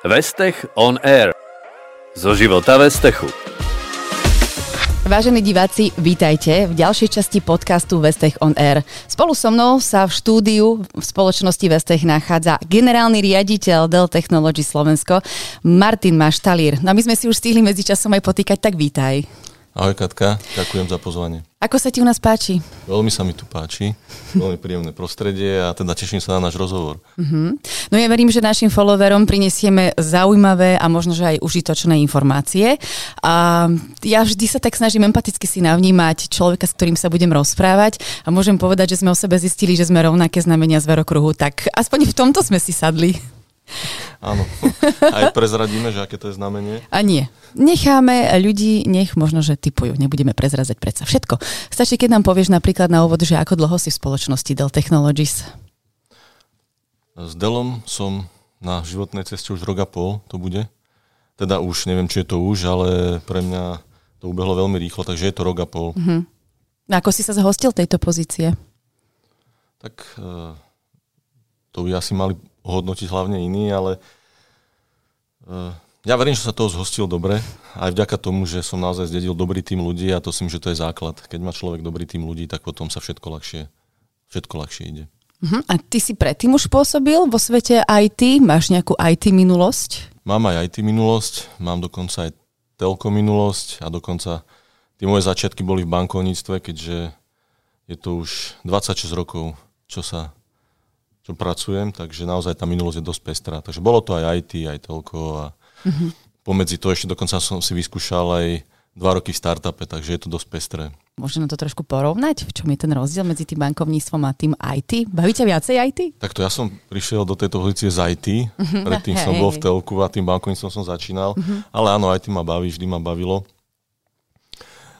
Vestech on Air. Zo života Vestechu. Vážení diváci, vítajte v ďalšej časti podcastu Vestech on Air. Spolu so mnou sa v štúdiu v spoločnosti Vestech nachádza generálny riaditeľ Dell Technology Slovensko Martin Maštalír. No a my sme si už stihli medzičasom aj potýkať, tak vítaj. Ahoj Katka, ďakujem za pozvanie. Ako sa ti u nás páči? Veľmi sa mi tu páči, veľmi príjemné prostredie a teda teším sa na náš rozhovor. Uh-huh. No ja verím, že našim followerom prinesieme zaujímavé a možno, že aj užitočné informácie. A ja vždy sa tak snažím empaticky si navnímať človeka, s ktorým sa budem rozprávať a môžem povedať, že sme o sebe zistili, že sme rovnaké znamenia zverokruhu, tak aspoň v tomto sme si sadli. Áno. Aj prezradíme, že aké to je znamenie? A nie. Necháme ľudí, nech možno, že typujú. Nebudeme prezrazať predsa všetko. Stačí, keď nám povieš napríklad na úvod, že ako dlho si v spoločnosti Dell Technologies? S Dellom som na životnej ceste už rok a pol, to bude. Teda už, neviem, či je to už, ale pre mňa to ubehlo veľmi rýchlo, takže je to rok a pol. Uh-huh. Ako si sa zhostil tejto pozície? Tak eh, to by asi mali hodnotiť hlavne iní, ale uh, ja verím, že sa toho zhostil dobre, aj vďaka tomu, že som naozaj zdedil dobrý tým ľudí a to si myslím, že to je základ. Keď má človek dobrý tým ľudí, tak potom sa všetko ľahšie, všetko ľahšie ide. Uh-huh. A ty si predtým už pôsobil vo svete IT? Máš nejakú IT minulosť? Mám aj IT minulosť, mám dokonca aj telko minulosť a dokonca tie moje začiatky boli v bankovníctve, keďže je to už 26 rokov, čo sa čo pracujem, takže naozaj tá minulosť je dosť pestrá. Takže bolo to aj IT, aj toľko a uh-huh. pomedzi to ešte dokonca som si vyskúšal aj dva roky v startupe, takže je to dosť pestré. Môžeme to trošku porovnať? V čom je ten rozdiel medzi tým bankovníctvom a tým IT? Bavíte viacej IT? Takto ja som prišiel do tejto pozície z IT, uh-huh. predtým hey. som bol v telku a tým bankovníctvom som začínal, uh-huh. ale áno, IT ma baví, vždy ma bavilo.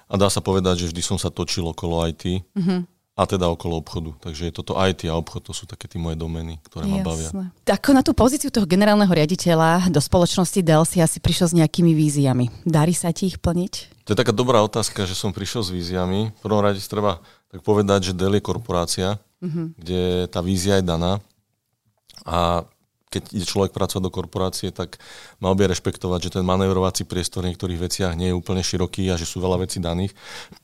A dá sa povedať, že vždy som sa točil okolo IT. Uh-huh a teda okolo obchodu. Takže je toto IT a obchod, to sú také tie moje domény, ktoré Jasne. ma bavia. Ako na tú pozíciu toho generálneho riaditeľa do spoločnosti Dell si asi prišiel s nejakými víziami. Darí sa ti ich plniť? To je taká dobrá otázka, že som prišiel s víziami. V prvom rade treba tak povedať, že Dell je korporácia, uh-huh. kde tá vízia je daná a keď ide človek pracovať do korporácie, tak mal by rešpektovať, že ten manevrovací priestor v niektorých veciach nie je úplne široký a že sú veľa vecí daných.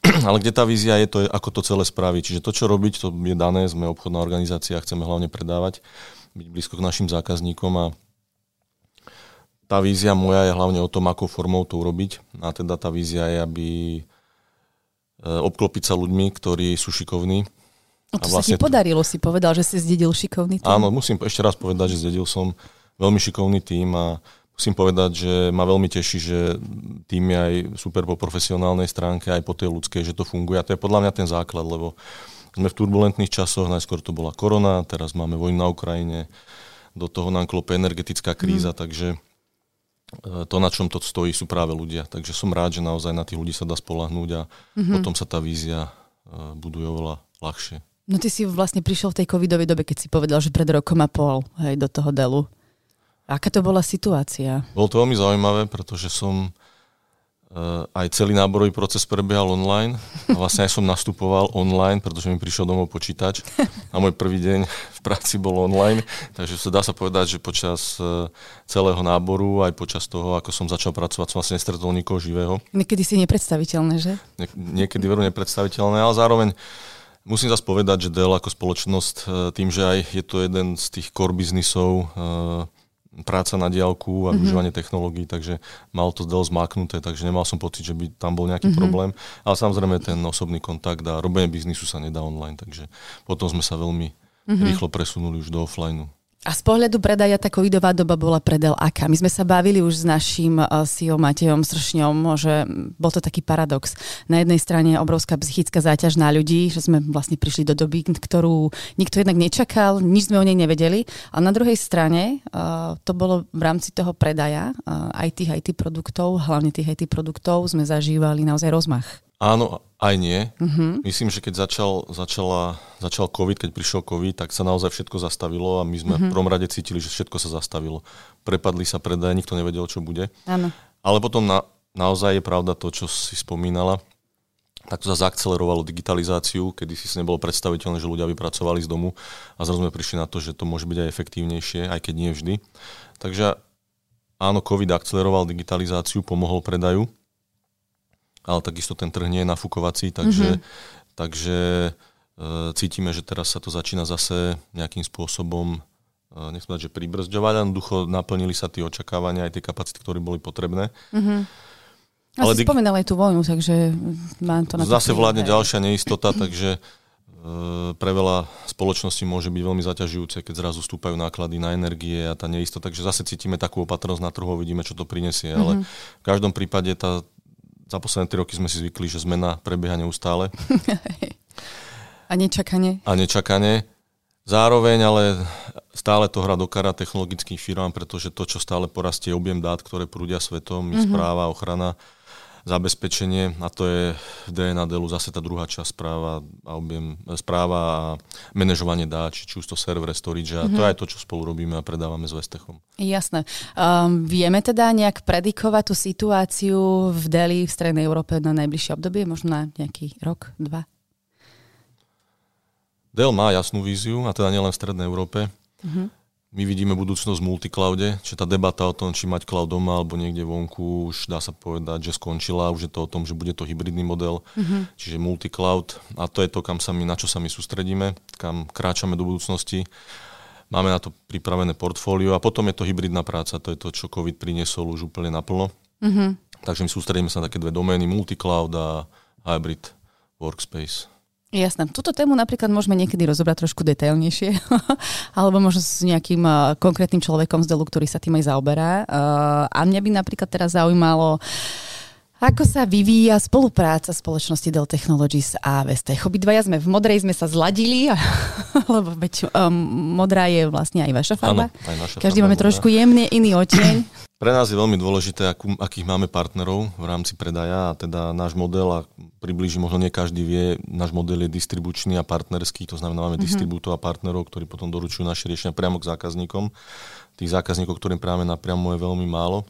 Ale kde tá vízia je, to je, ako to celé spraviť. Čiže to, čo robiť, to je dané, sme obchodná organizácia, chceme hlavne predávať, byť blízko k našim zákazníkom a tá vízia moja je hlavne o tom, akou formou to urobiť. A teda tá vízia je, aby e, obklopiť sa ľuďmi, ktorí sú šikovní, No to vlastne sa ti podarilo, si povedal, že si zdedil šikovný tým. Áno, musím ešte raz povedať, že zdedil som veľmi šikovný tým a musím povedať, že ma veľmi teší, že tým je aj super po profesionálnej stránke, aj po tej ľudskej, že to funguje. A to je podľa mňa ten základ, lebo sme v turbulentných časoch, najskôr to bola korona, teraz máme vojnu na Ukrajine, do toho nám klope energetická kríza, mm. takže e, to, na čom to stojí, sú práve ľudia. Takže som rád, že naozaj na tých ľudí sa dá spolahnúť a mm-hmm. potom sa tá vízia e, buduje oveľa ľahšie. No ty si vlastne prišiel v tej covidovej dobe, keď si povedal, že pred rokom a pol hej, do toho delu. Aká to bola situácia? Bolo to veľmi zaujímavé, pretože som uh, aj celý náborový proces prebiehal online. A vlastne aj som nastupoval online, pretože mi prišiel domov počítač. A môj prvý deň v práci bol online. Takže sa dá sa povedať, že počas uh, celého náboru, aj počas toho, ako som začal pracovať, som vlastne nestretol nikoho živého. Niekedy si nepredstaviteľné, že? Nie, niekedy veru nepredstaviteľné, ale zároveň Musím zase povedať, že Dell ako spoločnosť, e, tým, že aj je to jeden z tých core biznisov, e, práca na diálku a mm-hmm. využívanie technológií, takže mal to Dell zmáknuté, takže nemal som pocit, že by tam bol nejaký mm-hmm. problém. Ale samozrejme ten osobný kontakt a robenie biznisu sa nedá online, takže potom sme sa veľmi mm-hmm. rýchlo presunuli už do offlineu. A z pohľadu predaja tá covidová doba bola predel aká? My sme sa bavili už s našim eh, CEO Matejom Sršňom, že bol to taký paradox. Na jednej strane obrovská psychická záťaž na ľudí, že sme vlastne prišli do doby, ktorú nikto jednak nečakal, nič sme o nej nevedeli. A na druhej strane eh, to bolo v rámci toho predaja eh, aj tých IT produktov, hlavne tých IT produktov, sme zažívali naozaj rozmach. Áno, aj nie. Uh-huh. Myslím, že keď začal, začala, začal COVID, keď prišiel COVID, tak sa naozaj všetko zastavilo a my sme uh-huh. v prvom rade cítili, že všetko sa zastavilo. Prepadli sa predaje, nikto nevedel, čo bude. Áno. Ale potom na, naozaj je pravda to, čo si spomínala, tak to sa zaakcelerovalo digitalizáciu, kedy si nebolo predstaviteľné, že ľudia by pracovali z domu a zrazu sme prišli na to, že to môže byť aj efektívnejšie, aj keď nie vždy. Takže áno, COVID akceleroval digitalizáciu, pomohol predaju, ale takisto ten trh nie je nafúkovací, takže, mm-hmm. takže e, cítime, že teraz sa to začína zase nejakým spôsobom e, nechcem povedať, že pribrzďovať, ale ducho naplnili sa tie očakávania aj tie kapacity, ktoré boli potrebné. Mm-hmm. Ale dig- spomínal aj tú vojnu, takže mám to na Zase vládne aj. ďalšia neistota, takže e, pre veľa spoločností môže byť veľmi zaťažujúce, keď zrazu stúpajú náklady na energie a tá neistota. Takže zase cítime takú opatrnosť na trhu, vidíme, čo to prinesie. Mm-hmm. Ale mhm. v každom prípade tá za posledné 3 roky sme si zvykli, že zmena prebieha neustále. A nečakanie. A nečakanie. Zároveň ale stále to hra do kara technologických firmám, pretože to, čo stále porastie, objem dát, ktoré prúdia svetom, mm-hmm. správa, ochrana, zabezpečenie a to je v DNA Delu zase tá druhá časť správa a objem, správa a manažovanie dát, či, už to server, storage a mm-hmm. to je aj to, čo spolu robíme a predávame s Vestechom. Jasné. Um, vieme teda nejak predikovať tú situáciu v Deli, v Strednej Európe na najbližšie obdobie, možno na nejaký rok, dva? Dell má jasnú víziu, a teda nielen v Strednej Európe. Mm-hmm my vidíme budúcnosť v multicloude, čiže tá debata o tom, či mať cloud doma alebo niekde vonku, už dá sa povedať, že skončila, už je to o tom, že bude to hybridný model, mm-hmm. čiže multicloud a to je to, kam sa my, na čo sa my sústredíme, kam kráčame do budúcnosti. Máme na to pripravené portfólio a potom je to hybridná práca, to je to, čo COVID priniesol už úplne naplno. Mm-hmm. Takže my sústredíme sa na také dve domény, multicloud a hybrid workspace. Jasné. Túto tému napríklad môžeme niekedy rozobrať trošku detailnejšie, alebo možno s nejakým uh, konkrétnym človekom z Delu, ktorý sa tým aj zaoberá. Uh, a mňa by napríklad teraz zaujímalo, ako sa vyvíja spolupráca spoločnosti Dell Technologies a Vestech? Obidvaja sme v modrej, sme sa zladili, lebo veď um, modrá je vlastne aj vaša farba. Áno, aj naša Každý máme modrá. trošku jemne iný oteň. Pre nás je veľmi dôležité, akú, akých máme partnerov v rámci predaja a teda náš model, a približí, možno nie každý vie, náš model je distribučný a partnerský, to znamená, máme mm-hmm. distribútov a partnerov, ktorí potom doručujú naše riešenia priamo k zákazníkom. Tých zákazníkov, ktorým práve napriamo je veľmi málo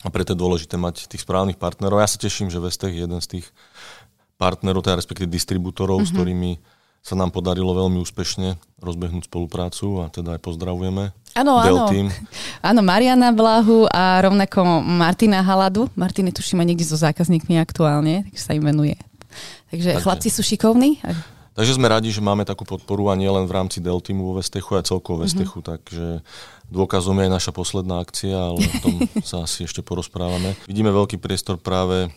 a preto je dôležité mať tých správnych partnerov. Ja sa teším, že Vestech je jeden z tých partnerov, teda respektíve distribútorov, mm-hmm. s mhm. ktorými sa nám podarilo veľmi úspešne rozbehnúť spoluprácu a teda aj pozdravujeme. Áno, áno. Áno, Mariana Blahu a rovnako Martina Haladu. Martin je tuším aj niekde so zákazníkmi aktuálne, takže sa im venuje. Takže, takže chlapci sú šikovní. Takže sme radi, že máme takú podporu a nie len v rámci Dell týmu vo Vestechu, aj celkovo Vestechu, mm-hmm. takže dôkazom je aj naša posledná akcia, ale o tom sa asi ešte porozprávame. Vidíme veľký priestor práve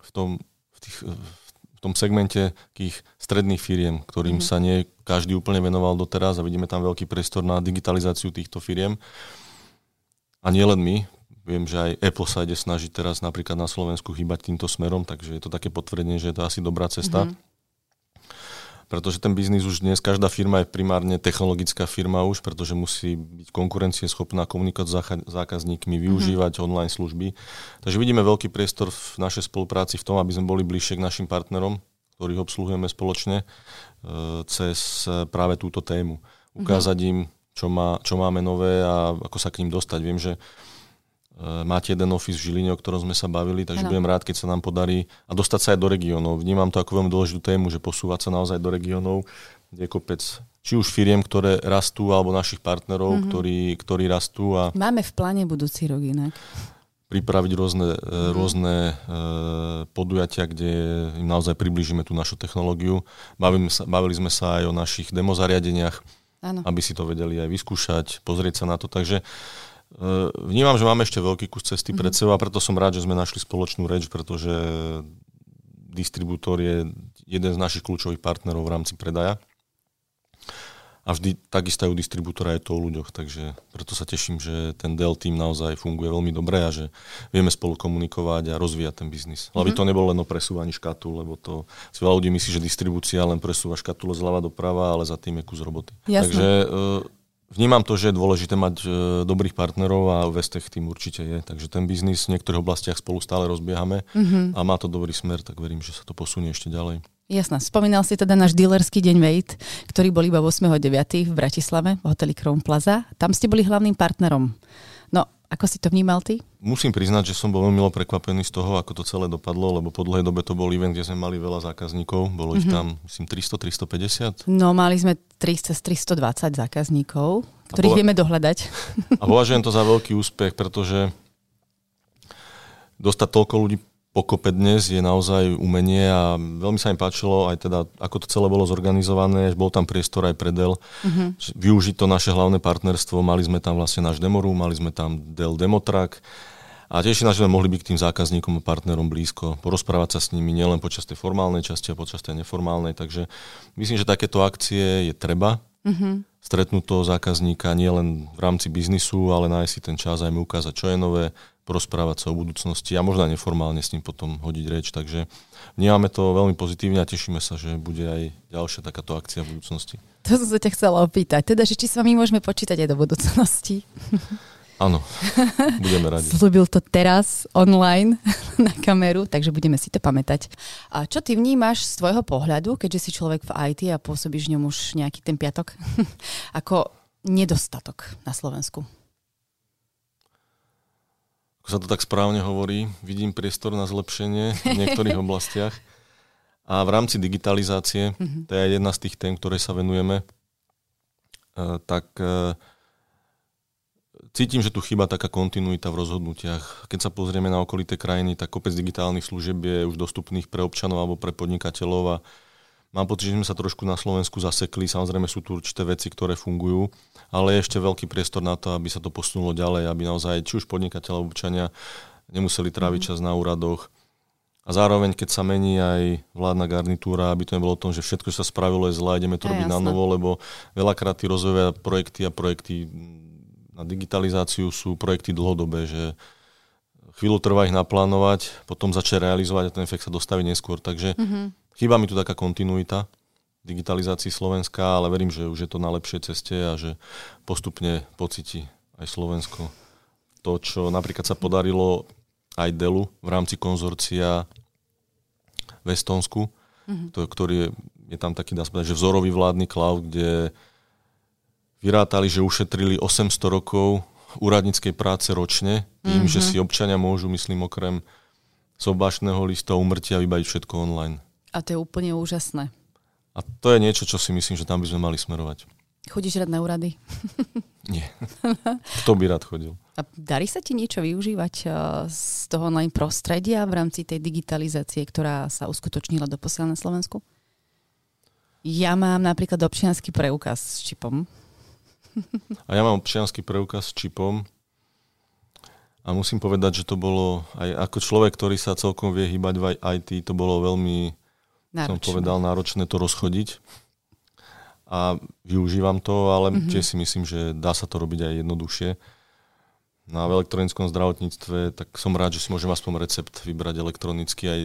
v tom, v tých, v tom segmente takých stredných firiem, ktorým mm. sa nie každý úplne venoval doteraz a vidíme tam veľký priestor na digitalizáciu týchto firiem. A nie len my, viem, že aj Apple sa ide snažiť teraz napríklad na Slovensku chýbať týmto smerom, takže je to také potvrdenie, že je to asi dobrá cesta. Mm-hmm pretože ten biznis už dnes, každá firma je primárne technologická firma už, pretože musí byť konkurencieschopná, komunikovať s zákazníkmi, mhm. využívať mm-hmm. online služby. Takže vidíme veľký priestor v našej spolupráci v tom, aby sme boli bližšie k našim partnerom, ktorých obsluhujeme spoločne, e, cez práve túto tému. Mhm. Ukázať mm-hmm. im, čo, má, čo máme nové a ako sa k ním dostať. Viem, že máte jeden office v Žiline, o ktorom sme sa bavili, takže ano. budem rád, keď sa nám podarí a dostať sa aj do regiónov. Vnímam to ako veľmi dôležitú tému, že posúvať sa naozaj do regiónov, kde je kopec či už firiem, ktoré rastú, alebo našich partnerov, mm-hmm. ktorí, ktorí rastú. A Máme v pláne budúci rok inak. Pripraviť rôzne, mm-hmm. rôzne e, podujatia, kde im naozaj približíme tú našu technológiu. Bavili, sa, bavili sme sa aj o našich demozariadeniach, ano. aby si to vedeli aj vyskúšať, pozrieť sa na to. Takže vnímam, že máme ešte veľký kus cesty pred mhm. sebou a preto som rád, že sme našli spoločnú reč, pretože distribútor je jeden z našich kľúčových partnerov v rámci predaja. A vždy takisto aj u distribútora je to o ľuďoch, takže preto sa teším, že ten Dell tým naozaj funguje veľmi dobre a že vieme spolu komunikovať a rozvíjať ten biznis. mm-hmm. to nebolo len o presúvaní škatul, lebo to si veľa ľudí myslí, že distribúcia len presúva škatule zľava doprava, ale za tým je kus roboty. Jasne. Takže uh, Vnímam to, že je dôležité mať e, dobrých partnerov a Vestech tým určite je. Takže ten biznis v niektorých oblastiach spolu stále rozbiehame mm-hmm. a má to dobrý smer, tak verím, že sa to posunie ešte ďalej. Jasné. Spomínal si teda náš dealerský deň Wait, ktorý bol iba 8.9. v Bratislave v hoteli Crown Plaza. Tam ste boli hlavným partnerom. No, ako si to vnímal ty? Musím priznať, že som bol veľmi prekvapený z toho, ako to celé dopadlo, lebo po dlhej dobe to bol event, kde sme mali veľa zákazníkov. Bolo mm-hmm. ich mhm. tam, myslím, 300-350. No, mali sme 300 320 zákazníkov, ktorých vieme dohľadať. A považujem to za veľký úspech, pretože dostať toľko ľudí pokope dnes je naozaj umenie a veľmi sa mi páčilo aj teda, ako to celé bolo zorganizované, bol tam priestor aj pre Dell, uh-huh. využiť to naše hlavné partnerstvo, mali sme tam vlastne náš demoru, mali sme tam Dell Demotrack. A tiež že sme mohli byť k tým zákazníkom a partnerom blízko, porozprávať sa s nimi nielen počas tej formálnej časti a počas tej neformálnej, takže myslím, že takéto akcie je treba, uh-huh. stretnúť toho zákazníka nielen v rámci biznisu, ale nájsť si ten čas aj mu ukázať, čo je nové, porozprávať sa o budúcnosti a možno neformálne s ním potom hodiť reč. Takže vnímame to veľmi pozitívne a tešíme sa, že bude aj ďalšia takáto akcia v budúcnosti. To som sa ťa chcela opýtať. Teda, že či s vami môžeme počítať aj do budúcnosti? Áno, budeme radi. Slúbil to teraz online na kameru, takže budeme si to pamätať. A čo ty vnímaš z tvojho pohľadu, keďže si človek v IT a pôsobíš ňom už nejaký ten piatok, ako nedostatok na Slovensku? Ako sa to tak správne hovorí, vidím priestor na zlepšenie v niektorých oblastiach. A v rámci digitalizácie, mm-hmm. to je jedna z tých tém, ktoré sa venujeme, eh, tak eh, cítim, že tu chýba taká kontinuita v rozhodnutiach. Keď sa pozrieme na okolité krajiny, tak kopec digitálnych služieb je už dostupných pre občanov alebo pre podnikateľov a Mám pocit, že sme sa trošku na Slovensku zasekli. Samozrejme sú tu určité veci, ktoré fungujú, ale je ešte veľký priestor na to, aby sa to posunulo ďalej, aby naozaj či už podnikateľ občania nemuseli tráviť čas na úradoch. A zároveň, keď sa mení aj vládna garnitúra, aby to nebolo o tom, že všetko, čo sa spravilo, je zlé, ideme to robiť na novo, lebo veľakrát tí rozvojové projekty a projekty na digitalizáciu sú projekty dlhodobé, že chvíľu trvá ich naplánovať, potom začať realizovať a ten efekt sa dostaví neskôr. Takže mm-hmm. Chýba mi tu taká kontinuita digitalizácii Slovenska, ale verím, že už je to na lepšej ceste a že postupne pocíti aj Slovensko to, čo napríklad sa podarilo aj Delu v rámci konzorcia v Estonsku, mm-hmm. to, ktorý je, je tam taký, dá povedať, že vzorový vládny cloud, kde vyrátali, že ušetrili 800 rokov úradníckej práce ročne, tým, mm-hmm. že si občania môžu, myslím, okrem sobášneho lista umrtia vybaviť všetko online. A to je úplne úžasné. A to je niečo, čo si myslím, že tam by sme mali smerovať. Chodíš rád na úrady? Nie. Kto by rád chodil? A darí sa ti niečo využívať eh, z toho online prostredia v rámci tej digitalizácie, ktorá sa uskutočnila do na Slovensku? Ja mám napríklad občianský preukaz s čipom. A ja mám občianský preukaz s čipom a musím povedať, že to bolo aj ako človek, ktorý sa celkom vie hýbať v IT, to bolo veľmi náročné. som povedal, náročné to rozchodiť. A využívam to, ale mm-hmm. tiež si myslím, že dá sa to robiť aj jednoduchšie. Na v elektronickom zdravotníctve, tak som rád, že si môžem aspoň recept vybrať elektronicky aj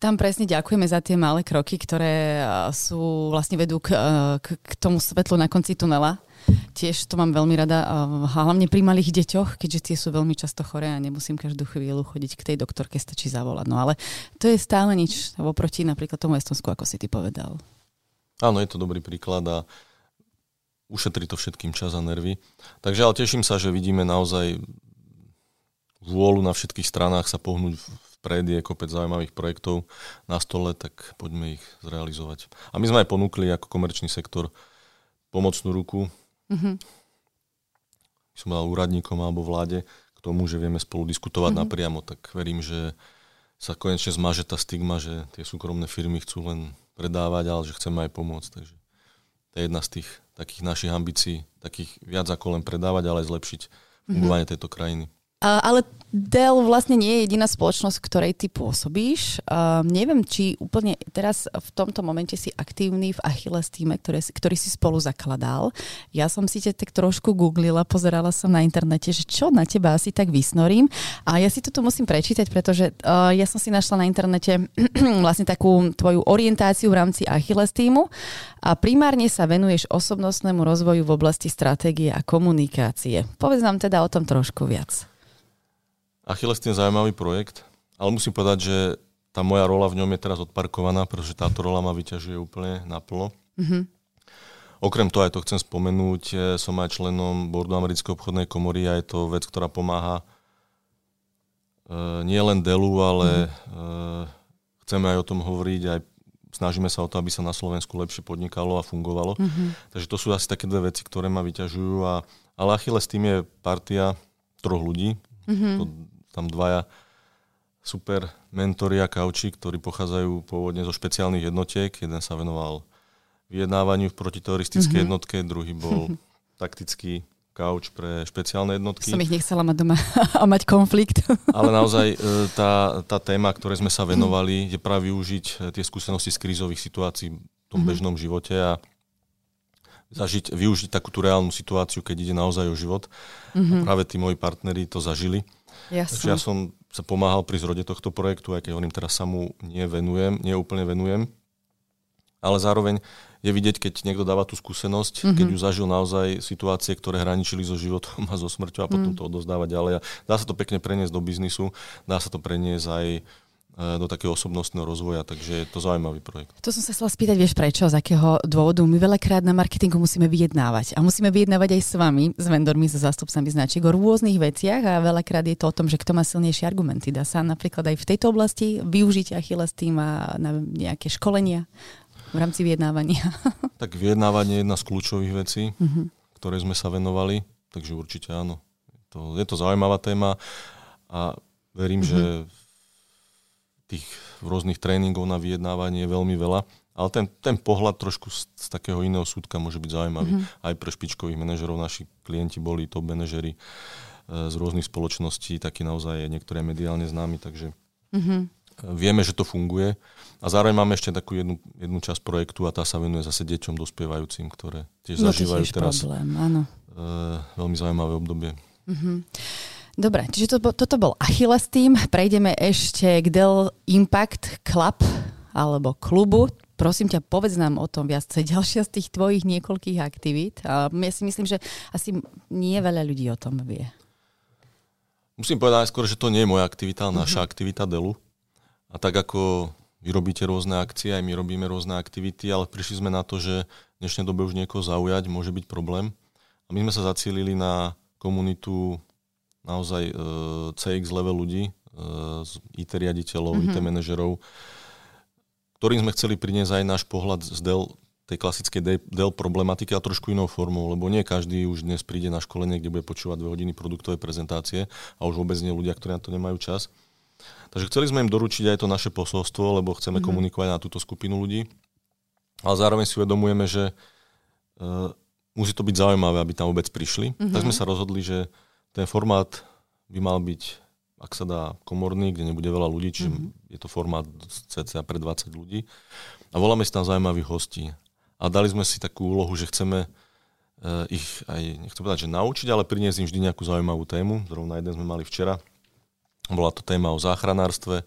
tam presne ďakujeme za tie malé kroky, ktoré sú vlastne vedú k, k, k tomu svetlu na konci tunela. Tiež to mám veľmi rada, hlavne pri malých deťoch, keďže tie sú veľmi často choré a nemusím každú chvíľu chodiť k tej doktorke, stačí zavolať. No ale to je stále nič oproti napríklad tomu Estonsku, ako si ty povedal. Áno, je to dobrý príklad a ušetrí to všetkým čas a nervy. Takže ale teším sa, že vidíme naozaj vôľu na všetkých stranách sa pohnúť vpred, je kopec zaujímavých projektov na stole, tak poďme ich zrealizovať. A my sme aj ponúkli ako komerčný sektor pomocnú ruku Mm-hmm. Som dal úradníkom alebo vláde k tomu, že vieme spolu diskutovať mm-hmm. napriamo, tak verím, že sa konečne zmaže tá stigma, že tie súkromné firmy chcú len predávať, ale že chceme aj pomôcť. Takže to je jedna z tých takých našich ambícií, takých viac ako len predávať, ale aj zlepšiť mhm. fungovanie mm-hmm. tejto krajiny. Ale Dell vlastne nie je jediná spoločnosť, ktorej ty pôsobíš. Uh, neviem, či úplne teraz v tomto momente si aktívny v Achilles týme, ktoré, ktorý si spolu zakladal. Ja som si ťa tak trošku googlila, pozerala som na internete, že čo na teba asi tak vysnorím. A ja si to tu musím prečítať, pretože uh, ja som si našla na internete vlastne takú tvoju orientáciu v rámci Achilles týmu a primárne sa venuješ osobnostnému rozvoju v oblasti stratégie a komunikácie. Povedz nám teda o tom trošku viac. Achilles je zaujímavý projekt, ale musím povedať, že tá moja rola v ňom je teraz odparkovaná, pretože táto rola ma vyťažuje úplne naplno. Mm-hmm. Okrem toho aj to chcem spomenúť, e, som aj členom boardu Americkej obchodnej komory a je to vec, ktorá pomáha e, nie len Delu, ale mm-hmm. e, chceme aj o tom hovoriť aj snažíme sa o to, aby sa na Slovensku lepšie podnikalo a fungovalo. Mm-hmm. Takže to sú asi také dve veci, ktoré ma vyťažujú. A, ale Achilles tým je partia troch ľudí. Mm-hmm. To, tam dvaja super mentori a kauči, ktorí pochádzajú pôvodne zo špeciálnych jednotiek. Jeden sa venoval vyjednávaniu v protiteroristickej mm-hmm. jednotke, druhý bol taktický kauč pre špeciálne jednotky. Som ich nechcela mať doma a mať konflikt. Ale naozaj e, tá, tá téma, ktoré sme sa venovali, je práve využiť e, tie skúsenosti z krízových situácií v tom mm-hmm. bežnom živote a zažiť, využiť takú tú reálnu situáciu, keď ide naozaj o život. Mm-hmm. A práve tí moji partneri to zažili. Jasne. Takže ja som sa pomáhal pri zrode tohto projektu, aj keď hovorím, teraz sa mu nevenujem, neúplne venujem. Ale zároveň je vidieť, keď niekto dáva tú skúsenosť, mm-hmm. keď ju zažil naozaj situácie, ktoré hraničili so životom a so smrťou a potom mm. to odozdáva ďalej. A dá sa to pekne preniesť do biznisu, dá sa to preniesť aj do takého osobnostného rozvoja, takže je to zaujímavý projekt. To som sa chcela spýtať, vieš prečo, z akého dôvodu. My veľakrát na marketingu musíme vyjednávať a musíme vyjednávať aj s vami, s vendormi, so zástupcami značiek o rôznych veciach a veľakrát je to o tom, že kto má silnejšie argumenty. Dá sa napríklad aj v tejto oblasti využiť Achilles tým a na nejaké školenia v rámci vyjednávania? tak vyjednávanie je jedna z kľúčových vecí, uh-huh. ktoré sme sa venovali, takže určite áno. To, je to zaujímavá téma a verím, uh-huh. že tých rôznych tréningov na vyjednávanie je veľmi veľa, ale ten, ten pohľad trošku z, z takého iného súdka môže byť zaujímavý. Uh-huh. Aj pre špičkových manažerov naši klienti boli top manažery e, z rôznych spoločností, takí naozaj niektoré mediálne známi, takže uh-huh. vieme, že to funguje a zároveň máme ešte takú jednu, jednu časť projektu a tá sa venuje zase deťom dospievajúcim, ktoré tiež no, zažívajú tiež teraz problém, áno. E, veľmi zaujímavé obdobie. Mm-hmm. Dobre, čiže to, toto bol Achilles tým. Prejdeme ešte k Dell Impact Club alebo klubu. Prosím ťa, povedz nám o tom viac. To je ďalšia z tých tvojich niekoľkých aktivít. A ja si myslím, že asi nie veľa ľudí o tom vie. Musím povedať skôr, že to nie je moja aktivita, ale naša mm-hmm. aktivita Delu. A tak ako vy robíte rôzne akcie, aj my robíme rôzne aktivity, ale prišli sme na to, že v dnešnej dobe už niekoho zaujať môže byť problém. A my sme sa zacielili na komunitu naozaj e, CX level ľudí, e, IT riaditeľov, mm-hmm. IT manažerov, ktorým sme chceli priniesť aj náš pohľad z Dell, tej klasickej Dell problematiky a trošku inou formou, lebo nie každý už dnes príde na školenie, kde bude počúvať dve hodiny produktovej prezentácie a už vôbec nie ľudia, ktorí na to nemajú čas. Takže chceli sme im doručiť aj to naše posolstvo, lebo chceme mm-hmm. komunikovať na túto skupinu ľudí. Ale zároveň si uvedomujeme, že uh, musí to byť zaujímavé, aby tam vôbec prišli. Mm-hmm. Tak sme sa rozhodli, že ten formát by mal byť, ak sa dá, komorný, kde nebude veľa ľudí, čiže mm-hmm. je to formát cca pre 20 ľudí. A voláme si tam zaujímavých hostí. A dali sme si takú úlohu, že chceme uh, ich aj, nechcem povedať, že naučiť, ale priniesť im vždy nejakú zaujímavú tému. Zrovna jeden sme mali včera, bola to téma o záchranárstve,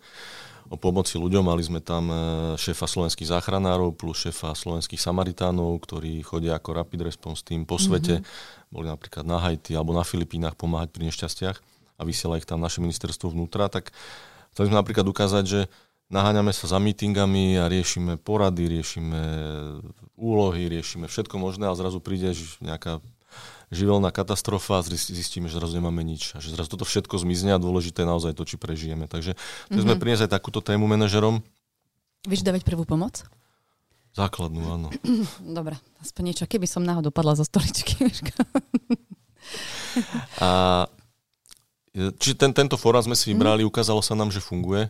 o pomoci ľuďom. Mali sme tam e, šéfa slovenských záchranárov plus šéfa slovenských samaritánov, ktorí chodia ako rapid response tým po svete. Mm-hmm. Boli napríklad na Haiti alebo na Filipínach pomáhať pri nešťastiach a vysiela ich tam naše ministerstvo vnútra. Tak chceli sme napríklad ukázať, že naháňame sa za meetingami a riešime porady, riešime úlohy, riešime všetko možné a zrazu príde nejaká živelná katastrofa a zistíme, že zrazu nemáme nič. A že zrazu toto všetko zmizne a dôležité je naozaj to, či prežijeme. Takže mm-hmm. sme priniesli aj takúto tému manažerom. Vieš dávať prvú pomoc? Základnú, áno. Dobre, aspoň niečo. Keby som náhodou padla zo stoličky. a, čiže ten, tento formát sme si vybrali, mm. ukázalo sa nám, že funguje.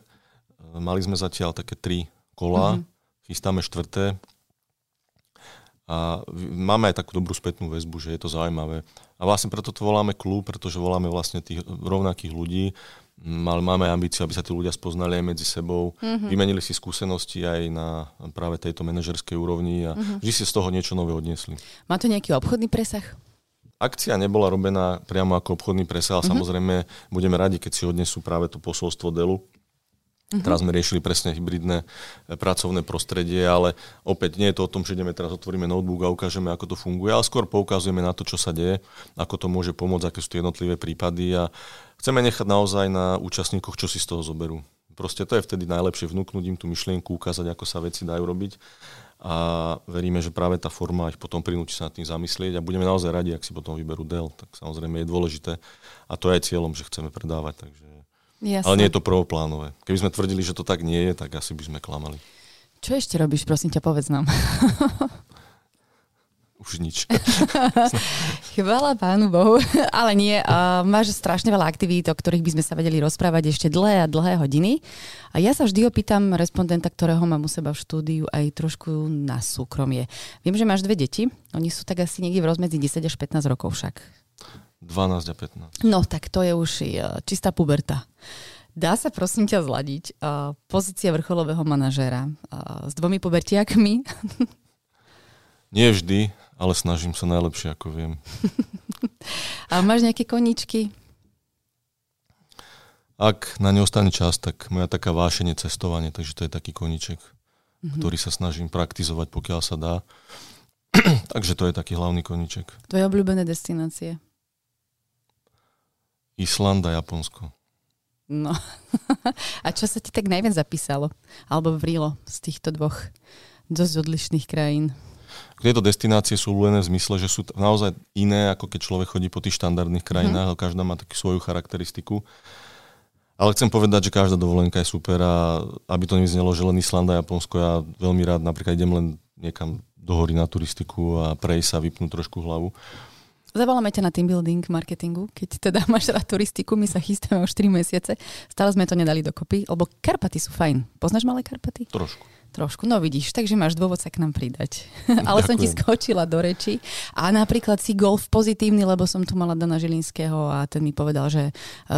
Mali sme zatiaľ také tri kola, mm-hmm. chystáme štvrté a máme aj takú dobrú spätnú väzbu, že je to zaujímavé. A vlastne preto to voláme klub, pretože voláme vlastne tých rovnakých ľudí. Máme ambíciu, aby sa tí ľudia spoznali aj medzi sebou, mm-hmm. vymenili si skúsenosti aj na práve tejto manažerskej úrovni a mm-hmm. vždy si z toho niečo nové odniesli. Má to nejaký obchodný presah? Akcia nebola robená priamo ako obchodný presah, ale mm-hmm. samozrejme budeme radi, keď si odnesú práve to posolstvo Delu Uh-huh. Teraz sme riešili presne hybridné e, pracovné prostredie, ale opäť nie je to o tom, že ideme teraz otvoríme notebook a ukážeme, ako to funguje, ale skôr poukazujeme na to, čo sa deje, ako to môže pomôcť, aké sú tie jednotlivé prípady a chceme nechať naozaj na účastníkoch, čo si z toho zoberú. Proste to je vtedy najlepšie vnúknuť im tú myšlienku, ukázať, ako sa veci dajú robiť a veríme, že práve tá forma ich potom prinúti sa nad tým zamyslieť a budeme naozaj radi, ak si potom vyberú Dell. Tak samozrejme je dôležité a to je aj cieľom, že chceme predávať. Takže Jasne. Ale nie je to prvoplánové. Keby sme tvrdili, že to tak nie je, tak asi by sme klamali. Čo ešte robíš, prosím ťa, povedz nám. Už nič. Chvala pánu Bohu. Ale nie, uh, máš strašne veľa aktivít, o ktorých by sme sa vedeli rozprávať ešte dlhé a dlhé hodiny. A ja sa vždy opýtam respondenta, ktorého mám u seba v štúdiu, aj trošku na súkromie. Viem, že máš dve deti. Oni sú tak asi niekde v rozmedzi 10 až 15 rokov však. 12 a 15. No, tak to je už uh, čistá puberta. Dá sa prosím ťa zladiť uh, pozícia vrcholového manažéra uh, s dvomi pubertiakmi? Nie vždy, ale snažím sa najlepšie, ako viem. A máš nejaké koničky? Ak na ne ostane čas, tak moja taká vášenie cestovanie, takže to je taký koniček, mm-hmm. ktorý sa snažím praktizovať, pokiaľ sa dá. takže to je taký hlavný koniček. Tvoje obľúbené destinácie? Island a Japonsko. No. a čo sa ti tak najviac zapísalo? Alebo vrilo z týchto dvoch dosť odlišných krajín? Tieto destinácie sú len v zmysle, že sú naozaj iné, ako keď človek chodí po tých štandardných krajinách, mm-hmm. každá má takú svoju charakteristiku. Ale chcem povedať, že každá dovolenka je super a aby to nevyznelo, že len Islanda a Japonsko, ja veľmi rád napríklad idem len niekam do hory na turistiku a prejsť sa, vypnúť trošku hlavu. Zavoláme ťa na team building marketingu, keď teda máš rád turistiku, my sa chystáme už 3 mesiace. Stále sme to nedali dokopy, lebo Karpaty sú fajn. Poznáš malé Karpaty? Trošku. Trošku, no vidíš, takže máš dôvod sa k nám pridať. Ale Ďakujem. som ti skočila do reči. A napríklad si golf pozitívny, lebo som tu mala Dana Žilinského a ten mi povedal, že e,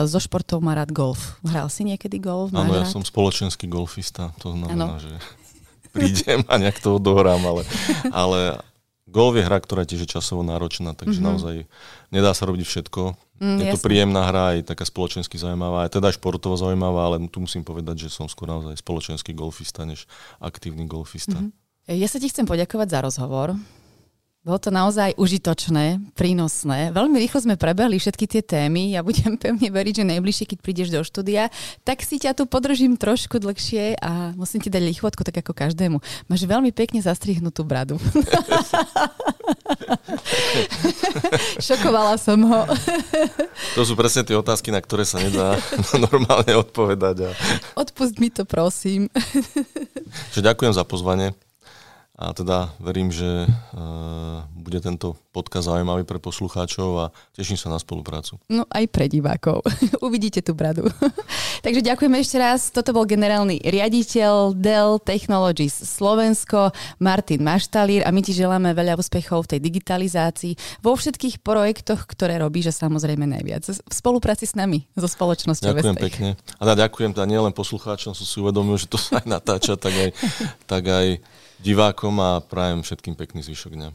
zo športov má rád golf. Hral si niekedy golf? Áno, ja som spoločenský golfista, to znamená, ano. že prídem a nejak to odohrám, ale, ale golf je hra, ktorá tiež je časovo náročná, takže mm-hmm. naozaj nedá sa robiť všetko. Mm, je jasne. to príjemná hra, aj taká spoločensky zaujímavá, aj teda športovo zaujímavá, ale tu musím povedať, že som skôr naozaj spoločenský golfista, než aktívny golfista. Mm-hmm. Ja sa ti chcem poďakovať za rozhovor. Bolo to naozaj užitočné, prínosné. Veľmi rýchlo sme prebehli všetky tie témy. Ja budem pevne veriť, že najbližšie, keď prídeš do štúdia, tak si ťa tu podržím trošku dlhšie a musím ti dať lichvotku, tak ako každému. Máš veľmi pekne zastrihnutú bradu. Šokovala som ho. to sú presne tie otázky, na ktoré sa nedá normálne odpovedať. A... Odpust mi to, prosím. Že ďakujem za pozvanie. A teda verím, že uh, bude tento podcast zaujímavý pre poslucháčov a teším sa na spoluprácu. No aj pre divákov. Uvidíte tú bradu. Takže ďakujeme ešte raz. Toto bol generálny riaditeľ Dell Technologies Slovensko, Martin Maštalír a my ti želáme veľa úspechov v tej digitalizácii, vo všetkých projektoch, ktoré robíš a samozrejme najviac. V spolupráci s nami, so spoločnosťou Ďakujem Vestech. pekne. A teda ďakujem teda nielen poslucháčom, som si uvedomil, že to sa aj natáča, tak aj, tak aj divákom a prajem všetkým pekný zvyšok dňa.